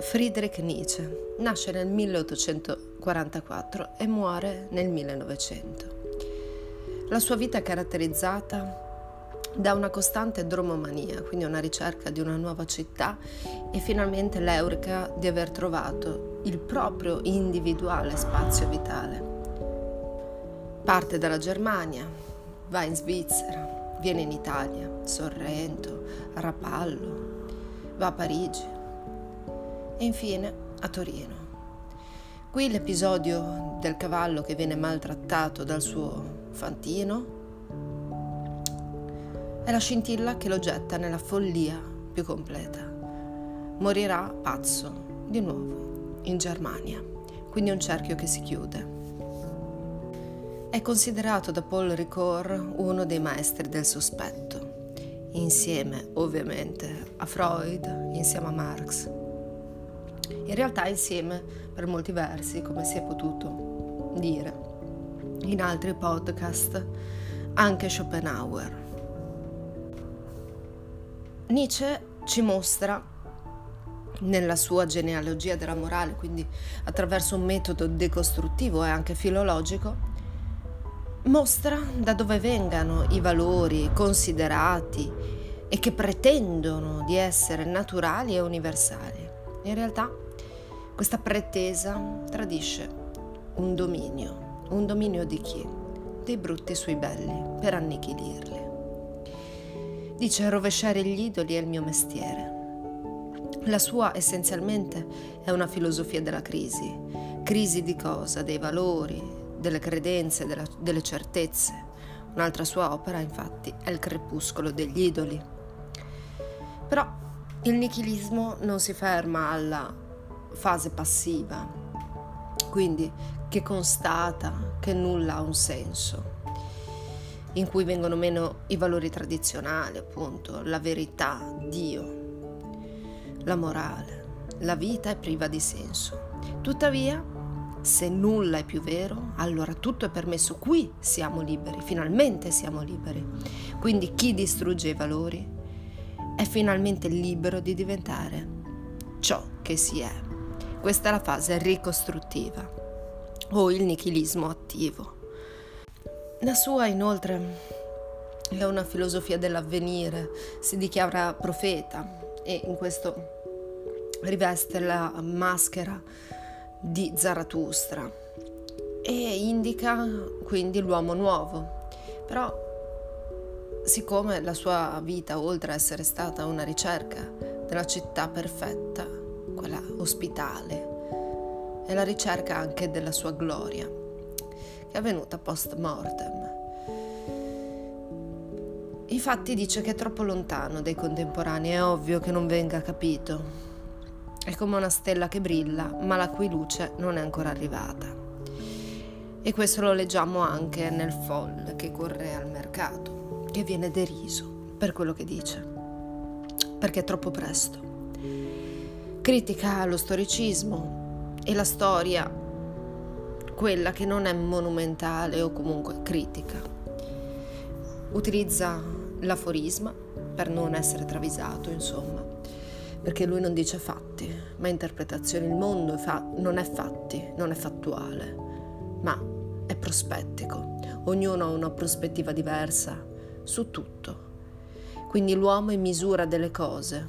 Friedrich Nietzsche nasce nel 1844 e muore nel 1900. La sua vita è caratterizzata da una costante dromomania, quindi una ricerca di una nuova città e finalmente l'eurica di aver trovato il proprio individuale spazio vitale. Parte dalla Germania, va in Svizzera, viene in Italia, Sorrento, Rapallo, va a Parigi e infine a Torino. Qui l'episodio del cavallo che viene maltrattato dal suo fantino è la scintilla che lo getta nella follia più completa. Morirà pazzo di nuovo in Germania, quindi un cerchio che si chiude. È considerato da Paul Ricoeur uno dei maestri del sospetto, insieme ovviamente a Freud, insieme a Marx in realtà insieme per molti versi, come si è potuto dire in altri podcast, anche Schopenhauer. Nietzsche ci mostra nella sua genealogia della morale, quindi attraverso un metodo decostruttivo e anche filologico, mostra da dove vengano i valori considerati e che pretendono di essere naturali e universali. In realtà questa pretesa tradisce un dominio, un dominio di chi? Dei brutti sui belli, per annichilirli. Dice rovesciare gli idoli è il mio mestiere. La sua essenzialmente è una filosofia della crisi. Crisi di cosa? Dei valori, delle credenze, della, delle certezze. Un'altra sua opera, infatti, è il crepuscolo degli idoli. Però il nichilismo non si ferma alla fase passiva, quindi che constata che nulla ha un senso, in cui vengono meno i valori tradizionali, appunto, la verità, Dio, la morale, la vita è priva di senso. Tuttavia, se nulla è più vero, allora tutto è permesso. Qui siamo liberi, finalmente siamo liberi. Quindi chi distrugge i valori è finalmente libero di diventare ciò che si è. Questa è la fase ricostruttiva o il nichilismo attivo. La sua inoltre è una filosofia dell'avvenire, si dichiara profeta e in questo riveste la maschera di Zarathustra e indica quindi l'uomo nuovo. Però siccome la sua vita, oltre a essere stata una ricerca della città perfetta, quella ospitale, e la ricerca anche della sua gloria, che è avvenuta post mortem. Infatti dice che è troppo lontano dai contemporanei, è ovvio che non venga capito. È come una stella che brilla, ma la cui luce non è ancora arrivata. E questo lo leggiamo anche nel folle che corre al mercato, che viene deriso per quello che dice, perché è troppo presto critica lo storicismo e la storia, quella che non è monumentale o comunque critica. Utilizza l'aforisma per non essere travisato, insomma, perché lui non dice fatti, ma interpretazioni. Il mondo non è fatti, non è fattuale, ma è prospettico. Ognuno ha una prospettiva diversa su tutto. Quindi l'uomo è misura delle cose,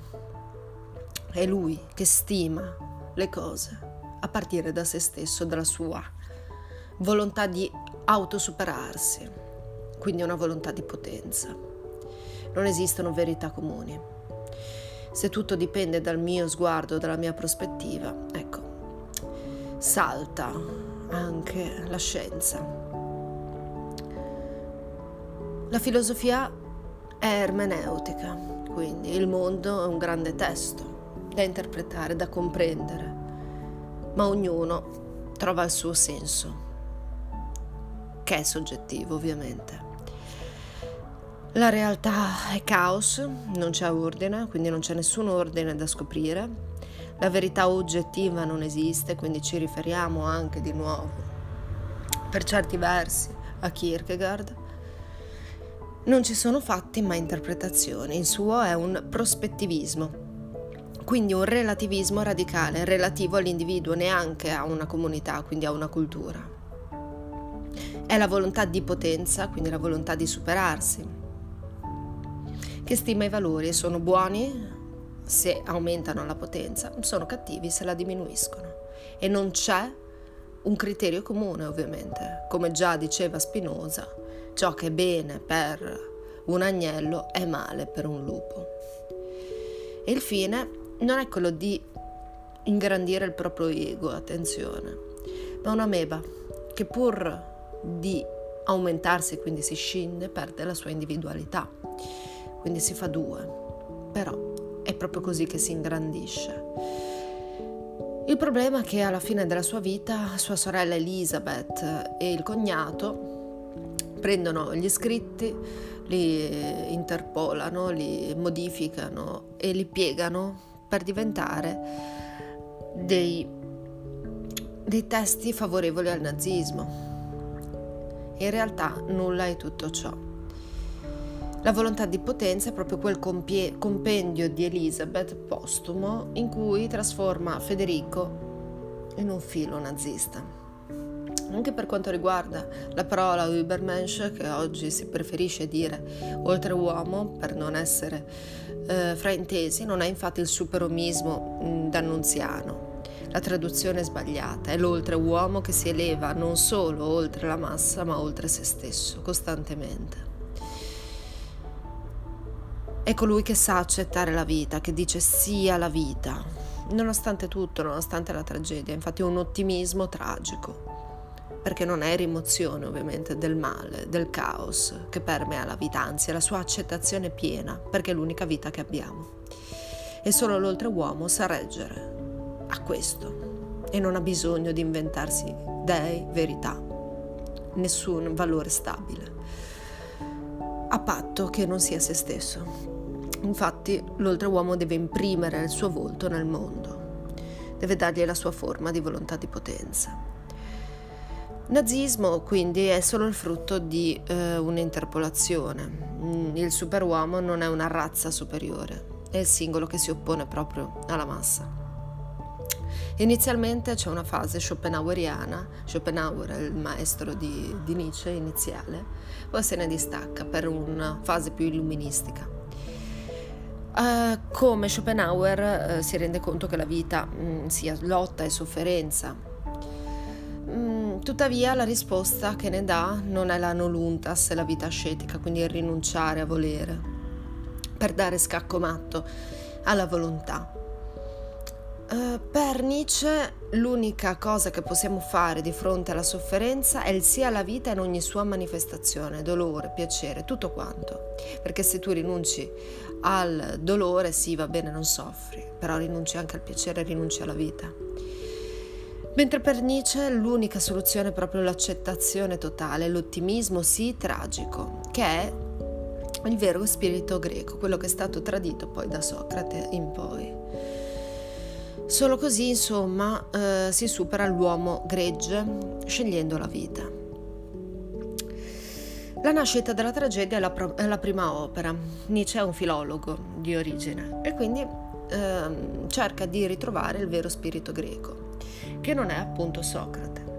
è lui che stima le cose a partire da se stesso, dalla sua volontà di autosuperarsi, quindi una volontà di potenza. Non esistono verità comuni. Se tutto dipende dal mio sguardo, dalla mia prospettiva, ecco, salta anche la scienza. La filosofia è ermeneutica, quindi il mondo è un grande testo da interpretare, da comprendere, ma ognuno trova il suo senso, che è soggettivo ovviamente. La realtà è caos, non c'è ordine, quindi non c'è nessun ordine da scoprire. La verità oggettiva non esiste, quindi ci riferiamo anche di nuovo, per certi versi, a Kierkegaard. Non ci sono fatti ma interpretazioni, il suo è un prospettivismo, quindi un relativismo radicale, relativo all'individuo, neanche a una comunità, quindi a una cultura. È la volontà di potenza, quindi la volontà di superarsi, che stima i valori sono buoni se aumentano la potenza, sono cattivi se la diminuiscono. E non c'è un criterio comune, ovviamente. Come già diceva Spinoza, ciò che è bene per un agnello è male per un lupo. E il fine non è quello di ingrandire il proprio ego, attenzione, ma una meba che pur di aumentarsi, quindi si scinde, perde la sua individualità, quindi si fa due, però è proprio così che si ingrandisce. Il problema è che alla fine della sua vita sua sorella Elizabeth e il cognato prendono gli scritti, li interpolano, li modificano e li piegano per diventare dei, dei testi favorevoli al nazismo. In realtà nulla è tutto ciò. La volontà di potenza è proprio quel compie- compendio di Elizabeth postumo in cui trasforma Federico in un filo nazista. Anche per quanto riguarda la parola Übermensch, che oggi si preferisce dire oltreuomo per non essere eh, fraintesi, non è infatti il superomismo mh, d'annunziano. La traduzione è sbagliata, è l'oltreuomo che si eleva non solo oltre la massa, ma oltre se stesso, costantemente. È colui che sa accettare la vita, che dice sì alla vita, nonostante tutto, nonostante la tragedia, infatti un ottimismo tragico, perché non è rimozione ovviamente del male, del caos che permea la vita, anzi è la sua accettazione piena, perché è l'unica vita che abbiamo. E solo l'oltreuomo sa reggere a questo e non ha bisogno di inventarsi dei, verità, nessun valore stabile, a patto che non sia se stesso. Infatti l'oltreuomo deve imprimere il suo volto nel mondo, deve dargli la sua forma di volontà di potenza. Nazismo quindi è solo il frutto di eh, un'interpolazione. Mm, il superuomo non è una razza superiore, è il singolo che si oppone proprio alla massa. Inizialmente c'è una fase schopenhaueriana, Schopenhauer è il maestro di, di Nietzsche iniziale, poi se ne distacca per una fase più illuministica. Uh, come Schopenhauer uh, si rende conto che la vita mh, mm, sia lotta e sofferenza. Mm, tuttavia la risposta che ne dà non è la noluntas, la vita ascetica, quindi il rinunciare a volere, per dare scacco matto alla volontà. Uh, per Nietzsche l'unica cosa che possiamo fare di fronte alla sofferenza è il sì alla vita in ogni sua manifestazione, dolore, piacere, tutto quanto. Perché se tu rinunci al dolore, sì, va bene, non soffri, però rinunci anche al piacere, rinunci alla vita. Mentre per Nietzsche l'unica soluzione è proprio l'accettazione totale, l'ottimismo sì tragico, che è il vero spirito greco, quello che è stato tradito poi da Socrate in poi. Solo così, insomma, eh, si supera l'uomo gregge scegliendo la vita. La nascita della tragedia è la, pro- è la, prima opera. Nietzsche è un filologo di origine e quindi ehm, cerca di ritrovare il vero spirito greco, che non è appunto Socrate.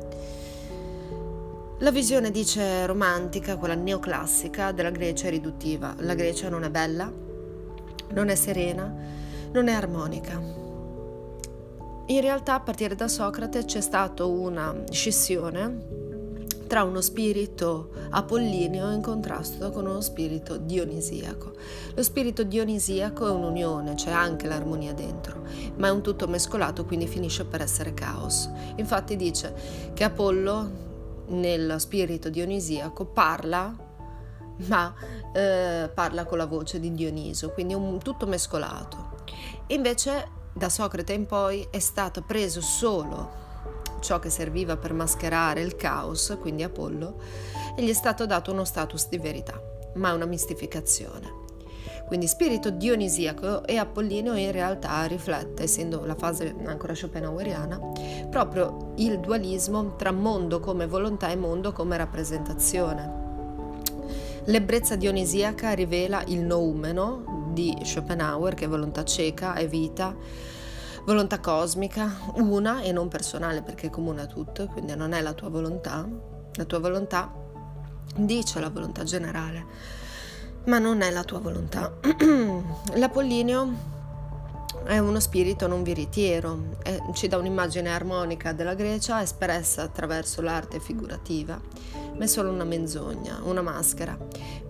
La visione, dice, romantica, quella neoclassica della Grecia è riduttiva. La Grecia non è bella, non è serena, non è armonica. In realtà a partire da Socrate c'è stata una scissione tra uno spirito apollineo in contrasto con uno spirito dionisiaco. Lo spirito dionisiaco è un'unione, c'è anche l'armonia dentro, ma è un tutto mescolato, quindi finisce per essere caos. Infatti dice che Apollo nel spirito dionisiaco parla ma eh, parla con la voce di Dioniso, quindi un tutto mescolato. Invece da Socrate in poi è stato preso solo ciò che serviva per mascherare il caos, quindi Apollo, e gli è stato dato uno status di verità, ma è una mistificazione. Quindi spirito dionisiaco e apollineo in realtà riflette, essendo la fase ancora schopenhaueriana, proprio il dualismo tra mondo come volontà e mondo come rappresentazione. L'ebbrezza dionisiaca rivela il noumeno di Schopenhauer, che è volontà cieca, è vita, volontà cosmica, una e non personale perché è comune a tutto, quindi non è la tua volontà, la tua volontà dice la volontà generale, ma non è la tua volontà. L'Apollineo è uno spirito non veritiero, è, ci dà un'immagine armonica della Grecia espressa attraverso l'arte figurativa, ma è solo una menzogna, una maschera,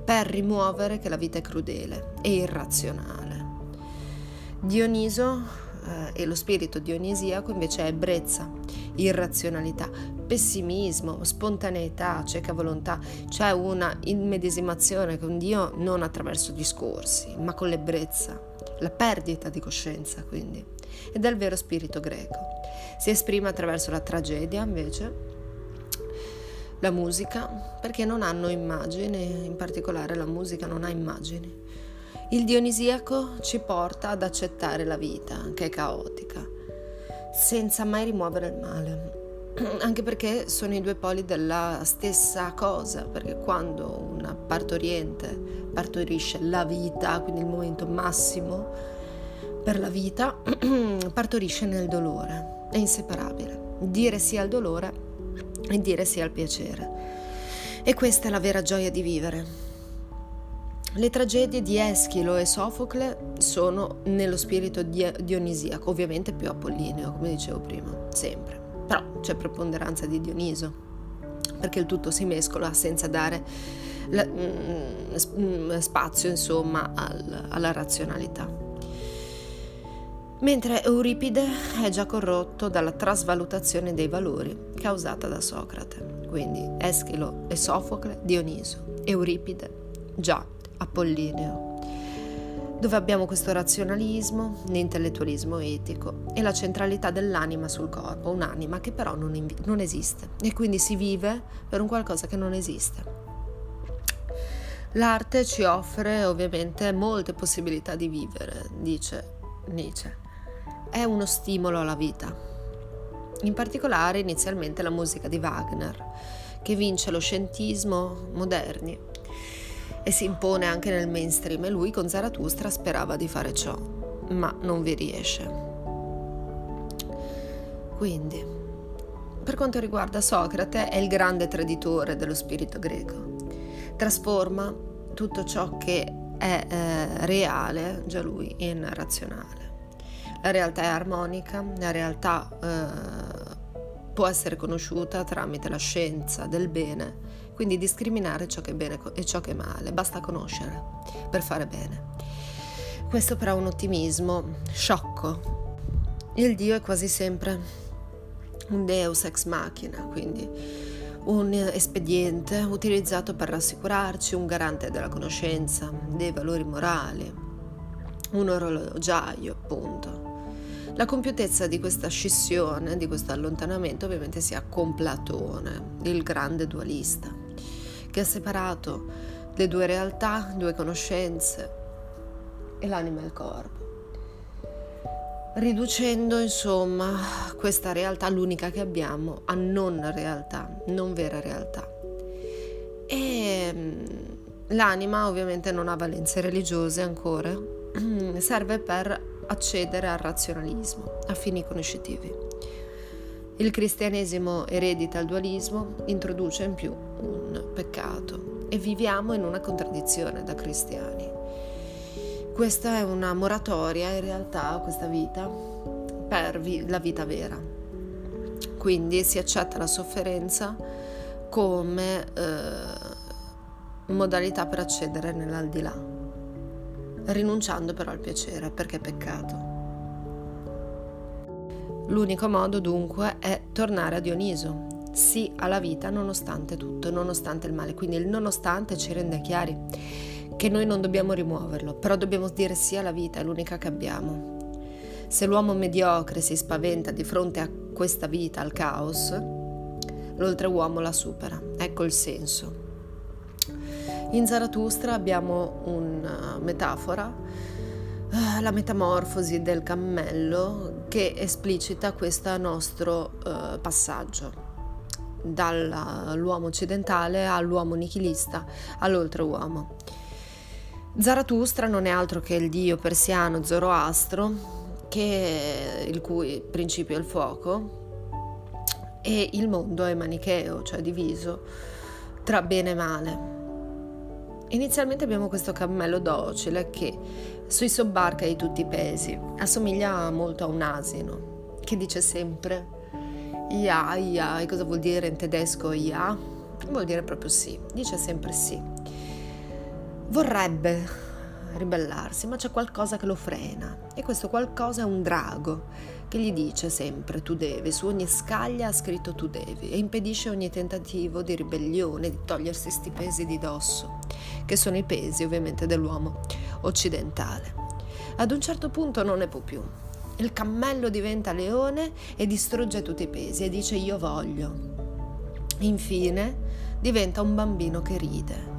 per rimuovere che la vita è crudele e irrazionale. Dioniso eh, e lo spirito dionisiaco invece è ebbrezza, irrazionalità, pessimismo, spontaneità, cieca volontà, c'è una immedesimazione con Dio non attraverso discorsi, ma con l'ebbrezza, la perdita di coscienza quindi, ed è il vero spirito greco. Si esprime attraverso la tragedia invece, la musica, perché non hanno immagini, in particolare la musica non ha immagini. Il dionisiaco ci porta ad accettare la vita, che è caotica, senza mai rimuovere il male. Anche perché sono i due poli della stessa cosa, perché quando una partoriente partorisce la vita, quindi il momento massimo per la vita, partorisce nel dolore, è inseparabile. Dire sì al dolore e dire sì al piacere. E questa è la vera gioia di vivere. Le tragedie di Eschilo e Sofocle sono nello spirito dionisiaco, ovviamente più apollineo, come dicevo prima, sempre. Però c'è preponderanza di Dioniso, perché il tutto si mescola senza dare la, mm, mm, spazio, insomma, al, alla razionalità. Mentre Euripide è già corrotto dalla trasvalutazione dei valori causata da Socrate. Quindi Eschilo e Sofocle, Dioniso, Euripide, già Apollineo, dove abbiamo questo razionalismo, l'intellettualismo etico e la centralità dell'anima sul corpo, un'anima che però non, invi- non esiste e quindi si vive per un qualcosa che non esiste. L'arte ci offre ovviamente molte possibilità di vivere, dice Nietzsche. È uno stimolo alla vita. In particolare inizialmente la musica di Wagner, che vince lo scientismo moderni e si impone anche nel mainstream e lui con Zarathustra sperava di fare ciò, ma non vi riesce. Quindi, per quanto riguarda Socrate, è il grande traditore dello spirito greco. Trasforma tutto ciò che è eh, reale, già lui, in razionale. La realtà è armonica, la realtà eh, può essere conosciuta tramite la scienza del bene quindi discriminare ciò che è bene e ciò che è male, basta conoscere per fare bene. Questo però è un ottimismo sciocco. Il Dio è quasi sempre un deus ex machina, quindi un espediente utilizzato per rassicurarci, un garante della conoscenza, dei valori morali, un orologiaio appunto. La compiutezza di questa scissione, di questo allontanamento ovviamente si ha con Platone, il grande dualista che ha separato le due realtà, due conoscenze e l'anima e il corpo. Riducendo insomma questa realtà, l'unica che abbiamo, a non realtà, non vera realtà. E mm, l'anima ovviamente non ha valenze religiose ancora, serve per accedere al razionalismo a fini conoscitivi. Il cristianesimo eredita il dualismo, introduce in più un peccato e viviamo in una contraddizione da cristiani. Questa è una moratoria in realtà, questa vita, per vi- la vita vera. Quindi si accetta la sofferenza come eh, modalità per accedere nell'aldilà, rinunciando però al piacere perché è peccato. L'unico modo dunque è tornare a Dioniso, sì alla vita nonostante tutto, nonostante il male. Quindi il nonostante ci rende chiari che noi non dobbiamo rimuoverlo, però dobbiamo dire sì alla vita, è l'unica che abbiamo. Se l'uomo mediocre si spaventa di fronte a questa vita, al caos, l'oltreuomo la supera. Ecco il senso. In Zarathustra abbiamo una metafora Ah, la metamorfosi del cammello che esplicita questo nostro uh, passaggio dall'uomo occidentale all'uomo nichilista all'oltreuomo. Zarathustra non è altro che il dio persiano Zoroastro, che il cui principio è il fuoco, e il mondo è manicheo, cioè diviso tra bene e male. Inizialmente abbiamo questo cammello docile che sui sobbarca di tutti i pesi, assomiglia molto a un asino, che dice sempre Ja, ja, e cosa vuol dire in tedesco ja? Vuol dire proprio sì, dice sempre sì. Vorrebbe ribellarsi, ma c'è qualcosa che lo frena e questo qualcosa è un drago che gli dice sempre tu devi, su ogni scaglia ha scritto tu devi e impedisce ogni tentativo di ribellione, di togliersi questi pesi di dosso, che sono i pesi ovviamente dell'uomo occidentale. Ad un certo punto non ne può più. Il cammello diventa leone e distrugge tutti i pesi e dice io voglio. Infine diventa un bambino che ride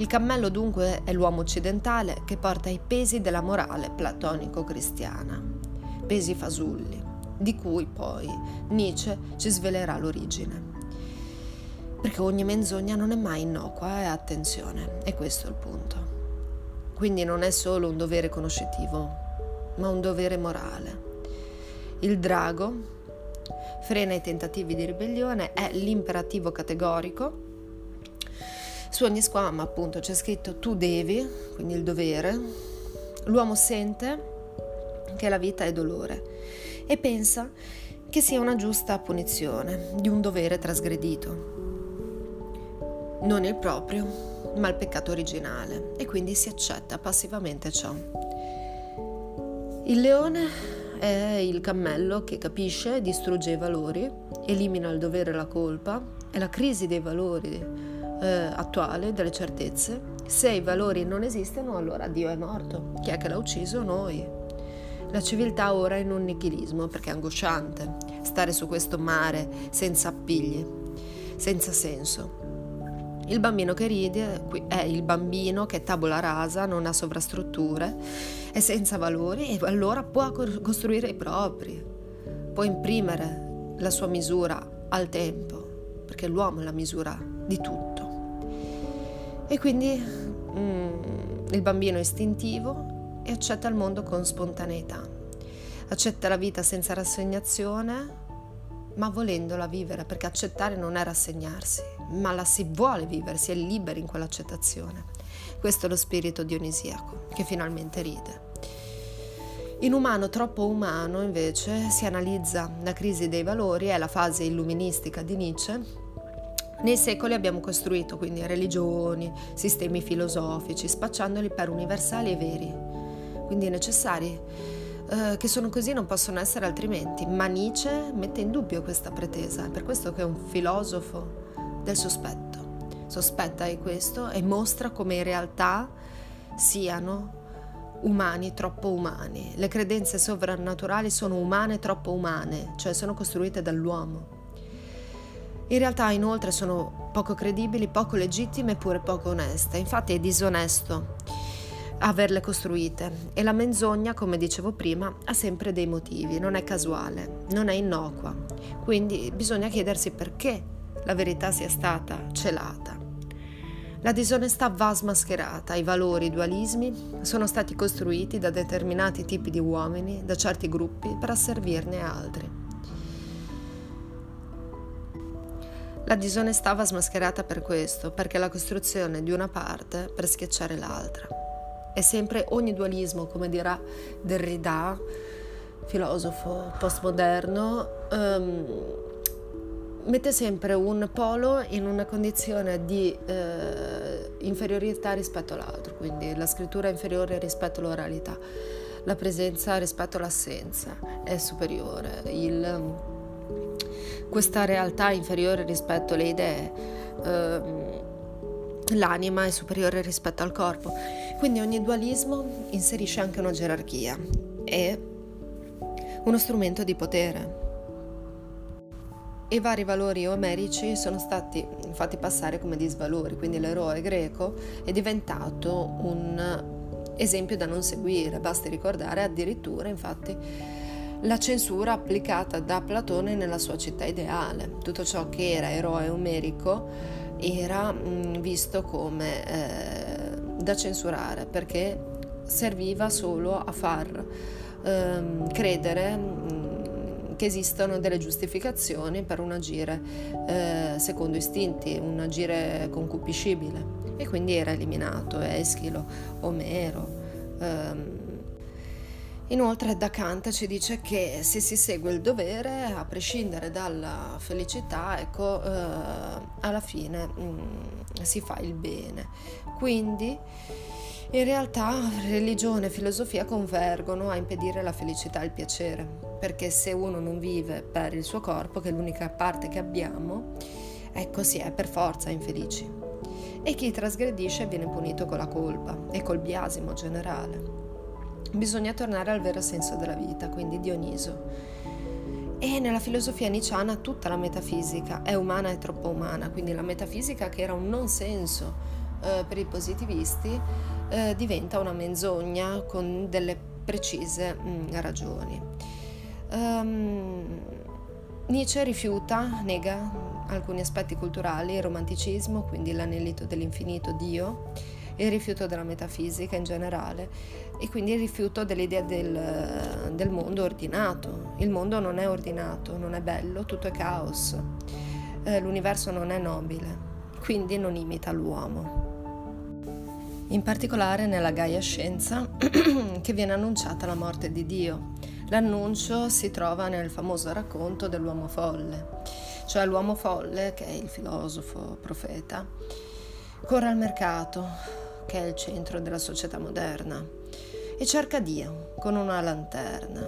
il cammello dunque è l'uomo occidentale che porta i pesi della morale platonico-cristiana, pesi fasulli, di cui poi Nietzsche ci svelerà l'origine. Perché ogni menzogna non è mai innocua, e eh? attenzione, e questo è il punto. Quindi non è solo un dovere conoscitivo, ma un dovere morale. Il drago frena i tentativi di ribellione, è l'imperativo categorico su ogni squama appunto c'è scritto tu devi, quindi il dovere. L'uomo sente che la vita è dolore e pensa che sia una giusta punizione di un dovere trasgredito. Non il proprio, ma il peccato originale e quindi si accetta passivamente ciò. Il leone è il cammello che capisce, distrugge i valori, elimina il dovere e la colpa, è la crisi dei valori eh, attuale, delle certezze. Se i valori non esistono, allora Dio è morto. Chi è che l'ha ucciso? Noi. La civiltà ora è in un nichilismo perché è angosciante stare su questo mare senza appigli, senza senso. Il bambino che ride è il bambino che è tabula rasa, non ha sovrastrutture, è senza valori e allora può costruire i propri, può imprimere la sua misura al tempo, perché l'uomo è la misura di tutto. E quindi mm, il bambino è istintivo e accetta il mondo con spontaneità. Accetta la vita senza rassegnazione, ma volendola vivere, perché accettare non è rassegnarsi, ma la si vuole vivere, si è liberi in quell'accettazione. Questo è lo spirito dionisiaco, che finalmente ride. In umano troppo umano, invece, si analizza la crisi dei valori, è la fase illuministica di Nietzsche, nei secoli abbiamo costruito quindi religioni, sistemi filosofici, spacciandoli per universali e veri, quindi necessari, eh, che sono così non possono essere altrimenti. Ma Nietzsche mette in dubbio questa pretesa, è per questo che è un filosofo del sospetto. Sospetta di questo e mostra come in realtà siano umani troppo umani. Le credenze sovrannaturali sono umane troppo umane, cioè sono costruite dall'uomo. In realtà inoltre sono poco credibili, poco legittime e pure poco oneste. Infatti è disonesto averle costruite e la menzogna, come dicevo prima, ha sempre dei motivi, non è casuale, non è innocua. Quindi bisogna chiedersi perché la verità sia stata celata. La disonestà va smascherata, i valori, i dualismi sono stati costruiti da determinati tipi di uomini, da certi gruppi, per asservirne altri. La disonestà va smascherata per questo, perché è la costruzione di una parte per schiacciare l'altra. E sempre ogni dualismo, come dirà Derrida, filosofo postmoderno, um, mette sempre un polo in una condizione di eh, inferiorità rispetto all'altro, quindi la scrittura è inferiore rispetto all'oralità, la presenza rispetto all'assenza è superiore, il questa realtà inferiore rispetto alle idee, ehm, l'anima è superiore rispetto al corpo. Quindi ogni dualismo inserisce anche una gerarchia e uno strumento di potere. I vari valori omerici sono stati fatti passare come disvalori, quindi l'eroe greco è diventato un esempio da non seguire, basti ricordare addirittura infatti la censura applicata da Platone nella sua città ideale. Tutto ciò che era eroe omerico era mm, visto come eh, da censurare perché serviva solo a far ehm, credere mh, che esistono delle giustificazioni per un agire eh, secondo istinti, un agire concupiscibile e quindi era eliminato Eschilo, Omero. Ehm. Inoltre da Kant ci dice che se si segue il dovere, a prescindere dalla felicità, ecco, eh, alla fine mh, mm, si fa il bene. Quindi in realtà religione e filosofia convergono a impedire la felicità e il piacere, perché se uno non vive per il suo corpo, che è l'unica parte che abbiamo, ecco si è per forza infelici. E chi trasgredisce viene punito con la colpa e col biasimo generale. Bisogna tornare al vero senso della vita, quindi Dioniso. E nella filosofia nicciana tutta la metafisica è umana e troppo umana, quindi la metafisica che era un non senso eh, per i positivisti eh, diventa una menzogna con delle precise mh, mm, ragioni. Um, Nietzsche rifiuta, nega alcuni aspetti culturali, il romanticismo, quindi l'anelito dell'infinito Dio, il rifiuto della metafisica in generale e quindi il rifiuto dell'idea del, del mondo ordinato. Il mondo non è ordinato, non è bello, tutto è caos, eh, l'universo non è nobile, quindi non imita l'uomo in particolare nella Gaia Scienza, che viene annunciata la morte di Dio. L'annuncio si trova nel famoso racconto dell'uomo folle, cioè l'uomo folle, che è il filosofo profeta, corre al mercato, che è il centro della società moderna, e cerca Dio con una lanterna.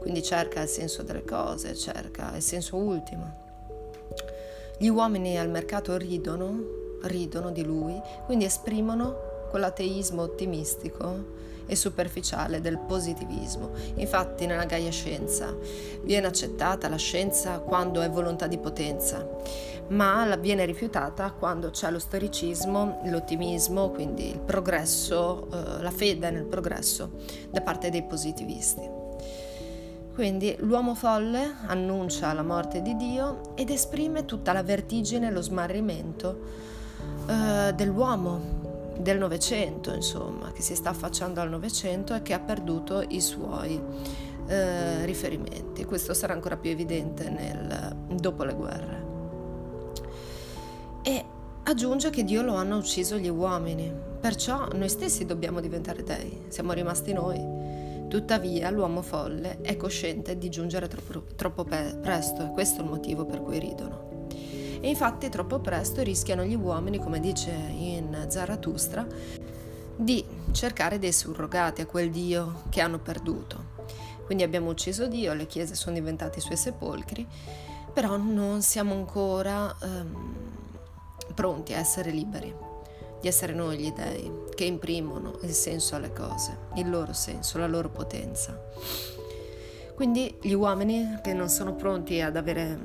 Quindi cerca il senso delle cose, cerca il senso ultimo. Gli uomini al mercato ridono, ridono di lui, quindi esprimono quell'ateismo ottimistico e superficiale del positivismo. Infatti nella Gaia Scienza viene accettata la scienza quando è volontà di potenza, ma viene rifiutata quando c'è lo storicismo, l'ottimismo, quindi il progresso, eh, la fede nel progresso da parte dei positivisti. Quindi l'uomo folle annuncia la morte di Dio ed esprime tutta la vertigine e lo smarrimento eh, dell'uomo del Novecento, insomma, che si sta affacciando al Novecento e che ha perduto i suoi eh, riferimenti. Questo sarà ancora più evidente nel, dopo le guerre. E aggiunge che Dio lo hanno ucciso gli uomini, perciò noi stessi dobbiamo diventare dei, siamo rimasti noi. Tuttavia l'uomo folle è cosciente di giungere troppo, troppo presto e questo è il motivo per cui ridono e infatti troppo presto rischiano gli uomini, come dice in Zarathustra, di cercare dei surrogati a quel Dio che hanno perduto. Quindi abbiamo ucciso Dio, le chiese sono diventate i suoi sepolcri, però non siamo ancora um, pronti a essere liberi, di essere noi gli dei che imprimono il senso alle cose, il loro senso, la loro potenza. Quindi gli uomini che non sono pronti ad avere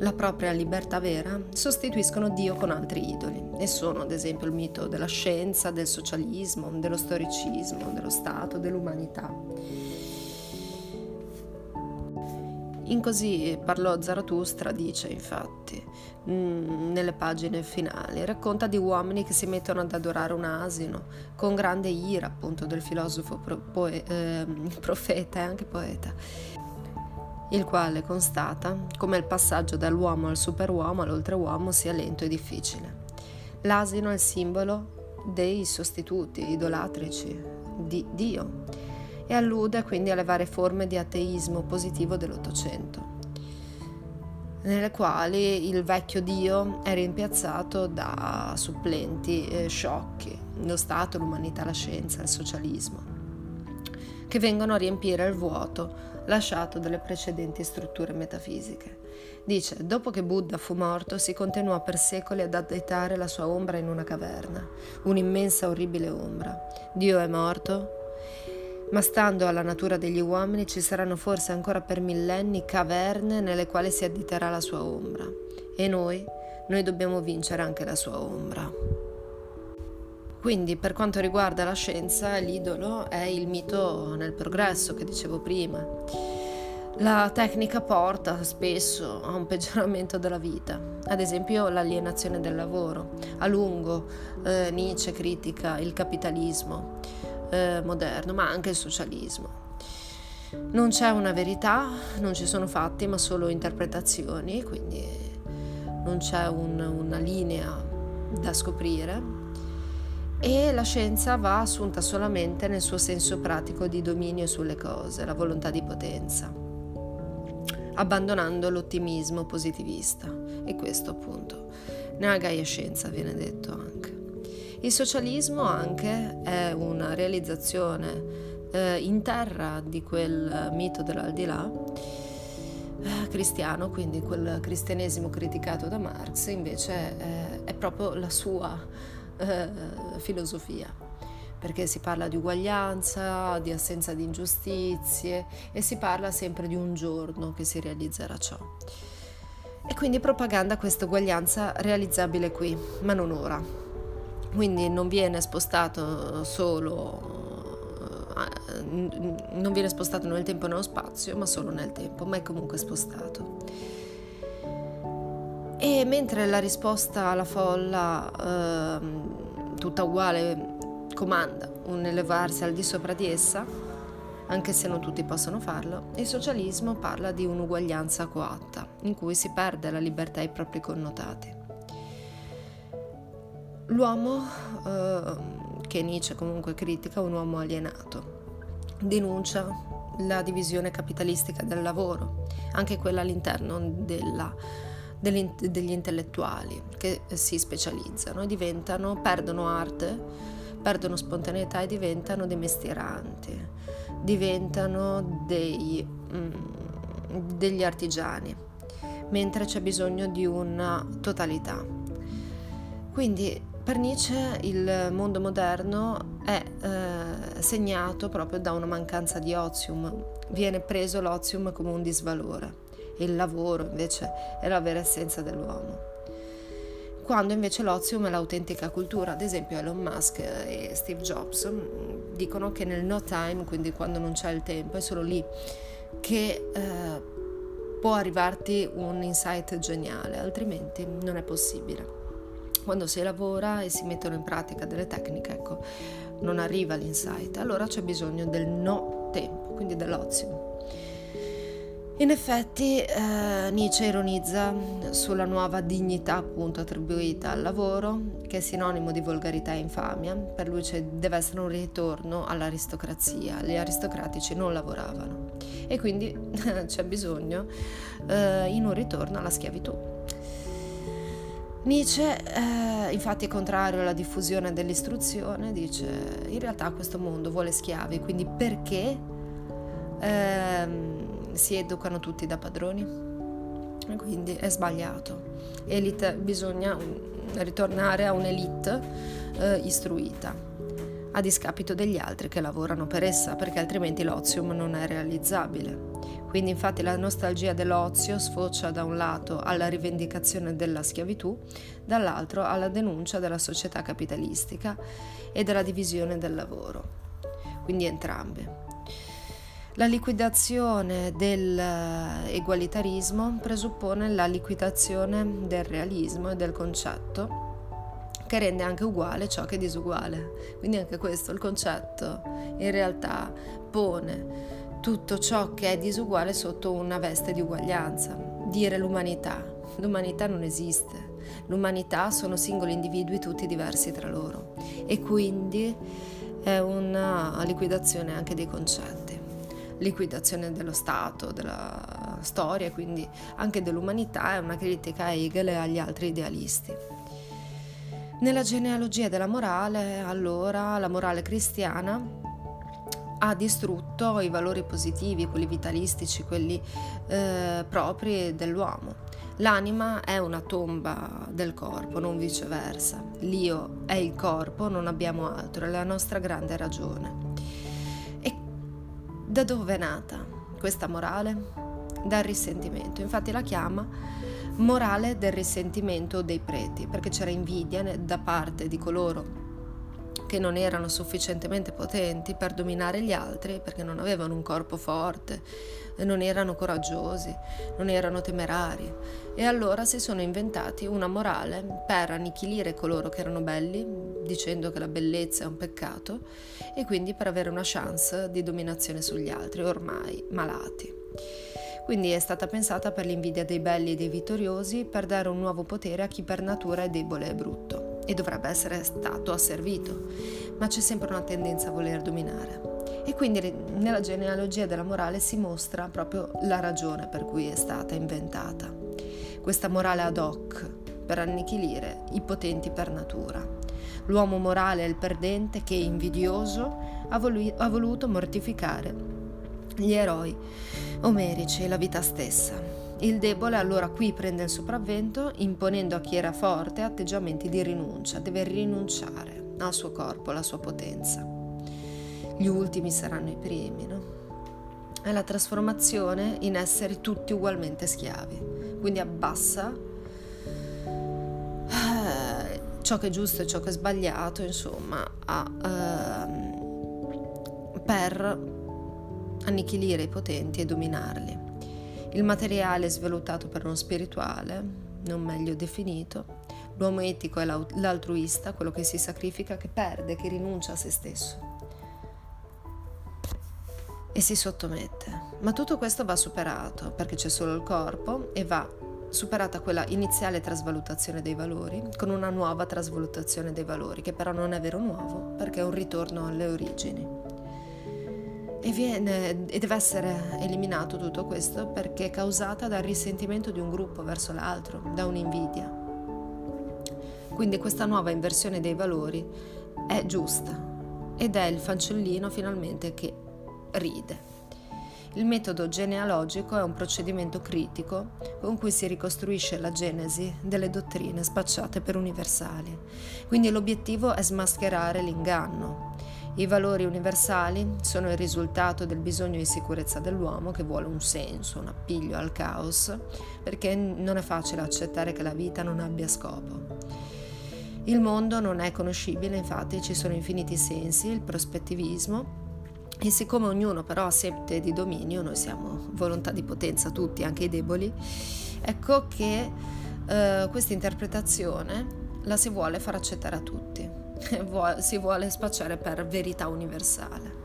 la propria libertà vera, sostituiscono Dio con altri idoli e sono ad esempio il mito della scienza, del socialismo, dello storicismo, dello Stato, dell'umanità. In così parlò Zarathustra, dice infatti, mm, nelle pagine finali, racconta di uomini che si mettono ad adorare un asino, con grande ira appunto del filosofo pro, poe, eh, profeta e anche poeta, il quale constata come il passaggio dall'uomo al superuomo all'oltreuomo sia lento e difficile. L'asino è il simbolo dei sostituti idolatrici di Dio e allude quindi alle varie forme di ateismo positivo dell'Ottocento, nelle quali il vecchio Dio è rimpiazzato da supplenti eh, sciocchi, lo Stato, l'umanità, la scienza, il socialismo, che vengono a riempire il vuoto lasciato dalle precedenti strutture metafisiche. Dice, dopo che Buddha fu morto, si continuò per secoli ad additare la sua ombra in una caverna, un'immensa orribile ombra. Dio è morto? Ma stando alla natura degli uomini ci saranno forse ancora per millenni caverne nelle quali si additerà la sua ombra. E noi, noi dobbiamo vincere anche la sua ombra. Quindi per quanto riguarda la scienza, l'idolo è il mito nel progresso che dicevo prima. La tecnica porta spesso a un peggioramento della vita, ad esempio l'alienazione del lavoro. A lungo eh, Nietzsche critica il capitalismo eh, moderno, ma anche il socialismo. Non c'è una verità, non ci sono fatti, ma solo interpretazioni, quindi non c'è un, una linea da scoprire e la scienza va assunta solamente nel suo senso pratico di dominio sulle cose, la volontà di potenza abbandonando l'ottimismo positivista. E questo appunto nella Gaia Scienza viene detto anche. Il socialismo anche è una realizzazione eh, in terra di quel mito dell'aldilà eh, cristiano, quindi quel cristianesimo criticato da Marx, invece eh, è proprio la sua eh, filosofia perché si parla di uguaglianza, di assenza di ingiustizie e si parla sempre di un giorno che si realizzerà ciò. E quindi propaganda questa uguaglianza realizzabile qui, ma non ora. Quindi non viene spostato solo eh, non viene spostato nel tempo e nello spazio, ma solo nel tempo, ma è comunque spostato. E mentre la risposta alla folla, eh, tutta uguale, comanda un elevarsi al di sopra di essa, anche se non tutti possono farlo, il socialismo parla di un'uguaglianza coatta, in cui si perde la libertà ai propri connotati. L'uomo, eh, che Nietzsche comunque critica, un uomo alienato, denuncia la divisione capitalistica del lavoro, anche quella all'interno della, degli intellettuali che si specializzano diventano, perdono arte perdono spontaneità e diventano dei mestieranti, diventano dei, mm, degli artigiani, mentre c'è bisogno di una totalità. Quindi per Nietzsche il mondo moderno è eh, segnato proprio da una mancanza di ozium, viene preso l'ozium come un disvalore, il lavoro invece è la vera essenza dell'uomo quando invece l'ozium è l'autentica cultura. Ad esempio Elon Musk e Steve Jobs mm, dicono che nel no time, quindi quando non c'è il tempo, è solo lì che eh, può arrivarti un insight geniale, altrimenti non è possibile. Quando si lavora e si mettono in pratica delle tecniche, ecco, non arriva l'insight, allora c'è bisogno del no tempo, quindi dell'ozium. In effetti eh, Nietzsche ironizza sulla nuova dignità appunto attribuita al lavoro, che è sinonimo di volgarità e infamia. Per lui deve essere un ritorno all'aristocrazia. Gli aristocratici non lavoravano e quindi c'è bisogno eh, in un ritorno alla schiavitù. Nietzsche, eh, infatti, è contrario alla diffusione dell'istruzione, dice in realtà questo mondo vuole schiavi, quindi perché? Ehm, si educano tutti da padroni. Quindi è sbagliato. Elite, bisogna ritornare a un'elite eh, istruita, a discapito degli altri che lavorano per essa, perché altrimenti l'ozium non è realizzabile. Quindi infatti la nostalgia dell'ozio sfocia da un lato alla rivendicazione della schiavitù, dall'altro alla denuncia della società capitalistica e della divisione del lavoro. Quindi entrambe. La liquidazione dell'egualitarismo presuppone la liquidazione del realismo e del concetto che rende anche uguale ciò che è disuguale. Quindi anche questo, il concetto in realtà pone tutto ciò che è disuguale sotto una veste di uguaglianza. Dire l'umanità. L'umanità non esiste. L'umanità sono singoli individui tutti diversi tra loro e quindi è una liquidazione anche dei concetti liquidazione dello Stato, della storia, quindi anche dell'umanità, è una critica a Hegel e agli altri idealisti. Nella genealogia della morale, allora, la morale cristiana ha distrutto i valori positivi, quelli vitalistici, quelli eh, propri dell'uomo. L'anima è una tomba del corpo, non viceversa. L'io è il corpo, non abbiamo altro, è la nostra grande ragione. Da dove è nata questa morale? Dal risentimento. Infatti la chiama morale del risentimento dei preti, perché c'era invidia da parte di coloro che non erano sufficientemente potenti per dominare gli altri perché non avevano un corpo forte, non erano coraggiosi, non erano temerari e allora si sono inventati una morale per annichilire coloro che erano belli, dicendo che la bellezza è un peccato e quindi per avere una chance di dominazione sugli altri, ormai malati. Quindi è stata pensata per l'invidia dei belli e dei vittoriosi per dare un nuovo potere a chi per natura è debole e brutto e dovrebbe essere stato asservito, ma c'è sempre una tendenza a voler dominare. E quindi nella genealogia della morale si mostra proprio la ragione per cui è stata inventata. Questa morale ad hoc per annichilire i potenti per natura. L'uomo morale è il perdente che, invidioso, ha, volu- ha voluto mortificare gli eroi omerici e la vita stessa. Il debole allora qui prende il sopravvento imponendo a chi era forte atteggiamenti di rinuncia, deve rinunciare al suo corpo, alla sua potenza. Gli ultimi saranno i primi, no? È la trasformazione in esseri tutti ugualmente schiavi, quindi abbassa eh, ciò che è giusto e ciò che è sbagliato, insomma, a, eh, per annichilire i potenti e dominarli. Il materiale è svalutato per uno spirituale, non meglio definito. L'uomo etico è l'altruista, quello che si sacrifica, che perde, che rinuncia a se stesso. E si sottomette. Ma tutto questo va superato, perché c'è solo il corpo e va superata quella iniziale trasvalutazione dei valori con una nuova trasvalutazione dei valori, che però non è vero nuovo, perché è un ritorno alle origini. E, viene, e deve essere eliminato tutto questo perché è causata dal risentimento di un gruppo verso l'altro, da un'invidia. Quindi questa nuova inversione dei valori è giusta ed è il fanciullino finalmente che ride. Il metodo genealogico è un procedimento critico con cui si ricostruisce la genesi delle dottrine spacciate per universali. Quindi l'obiettivo è smascherare l'inganno i valori universali sono il risultato del bisogno di sicurezza dell'uomo che vuole un senso, un appiglio al caos, perché non è facile accettare che la vita non abbia scopo. Il mondo non è conoscibile, infatti ci sono infiniti sensi, il prospettivismo, e siccome ognuno però ha sette di dominio, noi siamo volontà di potenza tutti, anche i deboli, ecco che eh, questa interpretazione la si vuole far accettare a tutti. si vuole spacciare per verità universale.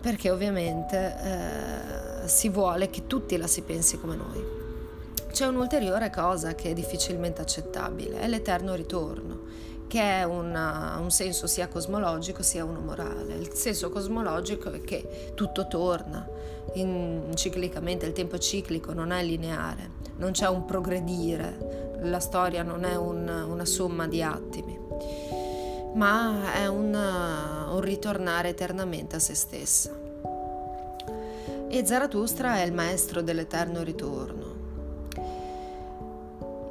Perché ovviamente eh, si vuole che tutti la si pensi come noi. C'è un'ulteriore cosa che è difficilmente accettabile, è l'eterno ritorno, che è una, un senso sia cosmologico sia uno morale. Il senso cosmologico è che tutto torna in, ciclicamente, il tempo ciclico, non è lineare, non c'è un progredire, la storia non è un, una somma di attimi ma è un, un ritornare eternamente a se stessa. E Zarathustra è il maestro dell'eterno ritorno.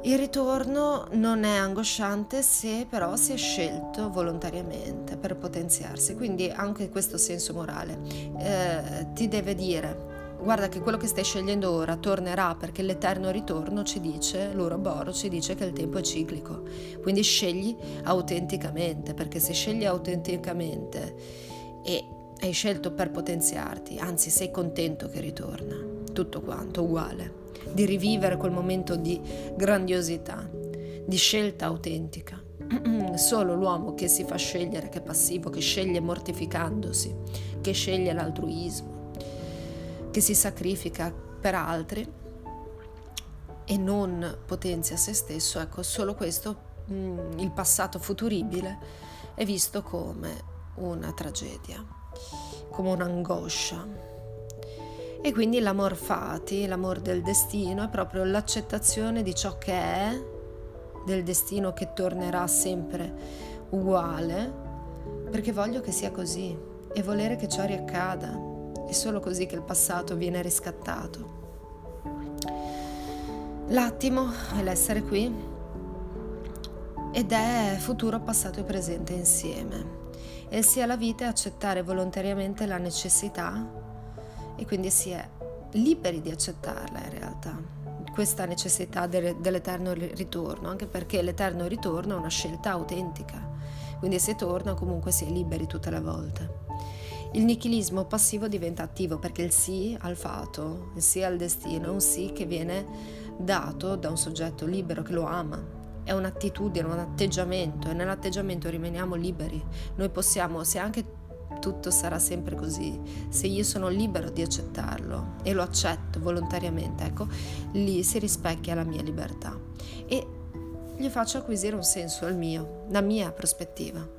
Il ritorno non è angosciante se però si è scelto volontariamente per potenziarsi, quindi anche questo senso morale eh, ti deve dire guarda che quello che stai scegliendo ora tornerà perché l'eterno ritorno ci dice, l'Uroboro ci dice che il tempo è ciclico. Quindi scegli autenticamente, perché se scegli autenticamente e hai scelto per potenziarti, anzi sei contento che ritorna, tutto quanto uguale, di rivivere quel momento di grandiosità, di scelta autentica. Solo l'uomo che si fa scegliere, che è passivo, che sceglie mortificandosi, che sceglie l'altruismo che si sacrifica per altri e non potenzia se stesso, ecco, solo questo, mm, il passato futuribile, è visto come una tragedia, come un'angoscia. E quindi l'amor fati, l'amor del destino, è proprio l'accettazione di ciò che è, del destino che tornerà sempre uguale, perché voglio che sia così e volere che ciò riaccada è solo così che il passato viene riscattato. L'attimo è l'essere qui ed è futuro, passato e presente insieme. E sia la vita è accettare volontariamente la necessità e quindi si è liberi di accettarla in realtà, questa necessità dell'eterno ritorno, anche perché l'eterno ritorno è una scelta autentica. Quindi se torna comunque si è liberi tutte le volte. Il nichilismo passivo diventa attivo perché il sì al fato, il sì al destino, è un sì che viene dato da un soggetto libero che lo ama. È un'attitudine, un atteggiamento e nell'atteggiamento rimaniamo liberi. Noi possiamo, se anche tutto sarà sempre così, se io sono libero di accettarlo e lo accetto volontariamente, ecco, lì si rispecchia la mia libertà e gli faccio acquisire un senso al mio, la mia prospettiva.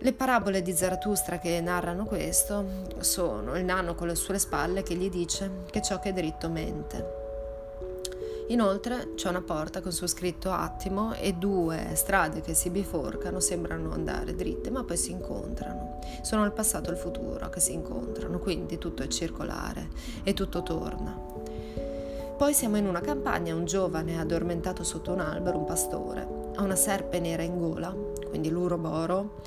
Le parabole di Zarathustra che narrano questo sono il nano con le sue spalle che gli dice che ciò che è dritto mente. Inoltre c'è una porta con su scritto attimo e due strade che si biforcano, sembrano andare dritte, ma poi si incontrano. Sono il passato e il futuro che si incontrano, quindi tutto è circolare e tutto torna. Poi siamo in una campagna, un giovane addormentato sotto un albero, un pastore, ha una serpe nera in gola, quindi l'uroboro,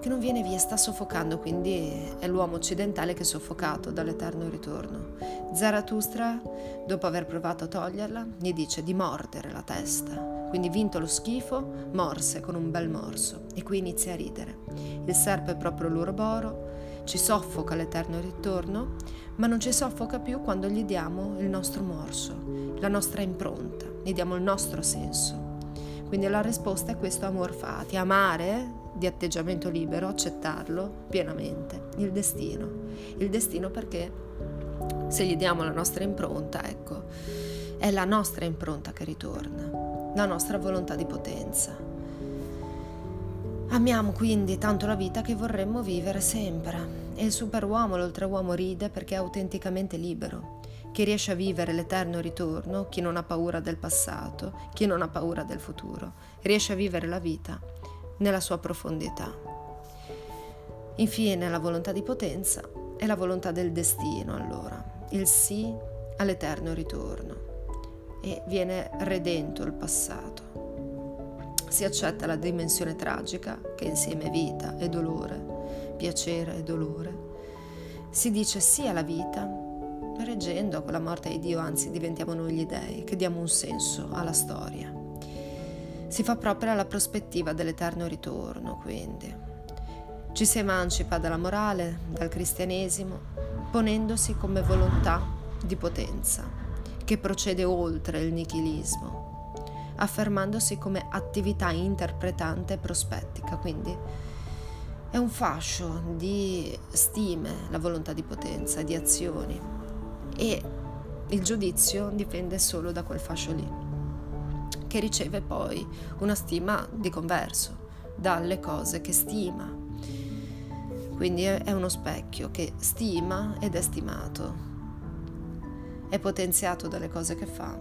che non viene via, sta soffocando, quindi è l'uomo occidentale che è soffocato dall'eterno ritorno. Zarathustra, dopo aver provato a toglierla, gli dice di mordere la testa. Quindi vinto lo schifo, morse con un bel morso e qui inizia a ridere. Il serpe è proprio l'uroboro, ci soffoca l'eterno ritorno, ma non ci soffoca più quando gli diamo il nostro morso, la nostra impronta, gli diamo il nostro senso. Quindi la risposta è questo amor fati, amare di atteggiamento libero, accettarlo pienamente, il destino. Il destino perché se gli diamo la nostra impronta, ecco, è la nostra impronta che ritorna, la nostra volontà di potenza. Amiamo quindi tanto la vita che vorremmo vivere sempre. E il superuomo, l'oltreuomo ride perché è autenticamente libero. Chi riesce a vivere l'eterno ritorno, chi non ha paura del passato, chi non ha paura del futuro, riesce a vivere la vita nella sua profondità. Infine la volontà di potenza è la volontà del destino, allora, il sì all'eterno ritorno e viene redento il passato. Si accetta la dimensione tragica che insieme vita e dolore, piacere e dolore. Si dice sì alla vita, reggendo con la morte di Dio, anzi diventiamo noi gli dei che diamo un senso alla storia. Si fa proprio la prospettiva dell'eterno ritorno, quindi. Ci si emancipa dalla morale, dal cristianesimo, ponendosi come volontà di potenza, che procede oltre il nichilismo, affermandosi come attività interpretante e prospettica, quindi è un fascio di stime, la volontà di potenza, di azioni. E il giudizio dipende solo da quel fascio lì che riceve poi una stima di converso dalle cose che stima. Quindi è uno specchio che stima ed è stimato, è potenziato dalle cose che fa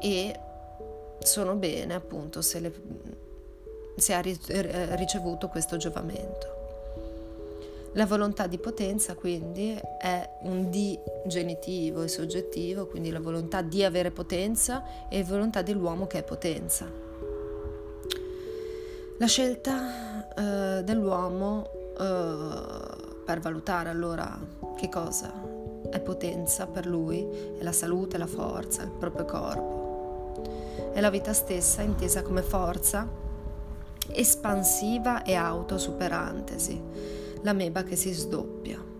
e sono bene appunto se, le, se ha ricevuto questo giovamento. La volontà di potenza quindi è un di genitivo e soggettivo, quindi la volontà di avere potenza e volontà dell'uomo che è potenza. La scelta eh, dell'uomo eh, per valutare allora che cosa è potenza per lui è la salute, la forza, il proprio corpo. È la vita stessa intesa come forza espansiva e autosuperantesi la meba che si sdoppia.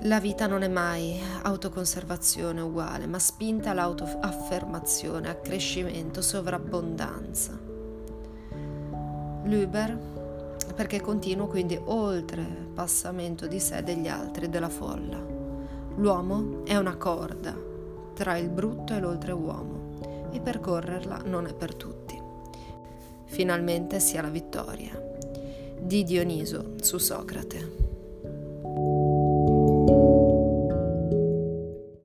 La vita non è mai autoconservazione uguale, ma spinta all'autoaffermazione, accrescimento, sovrabbondanza. L'Uber perché continuo quindi oltre passamento di sé degli altri, della folla. L'uomo è una corda tra il brutto e l'oltreuomo e percorrerla non è per tutti. Finalmente sia la vittoria di Dioniso su Socrate.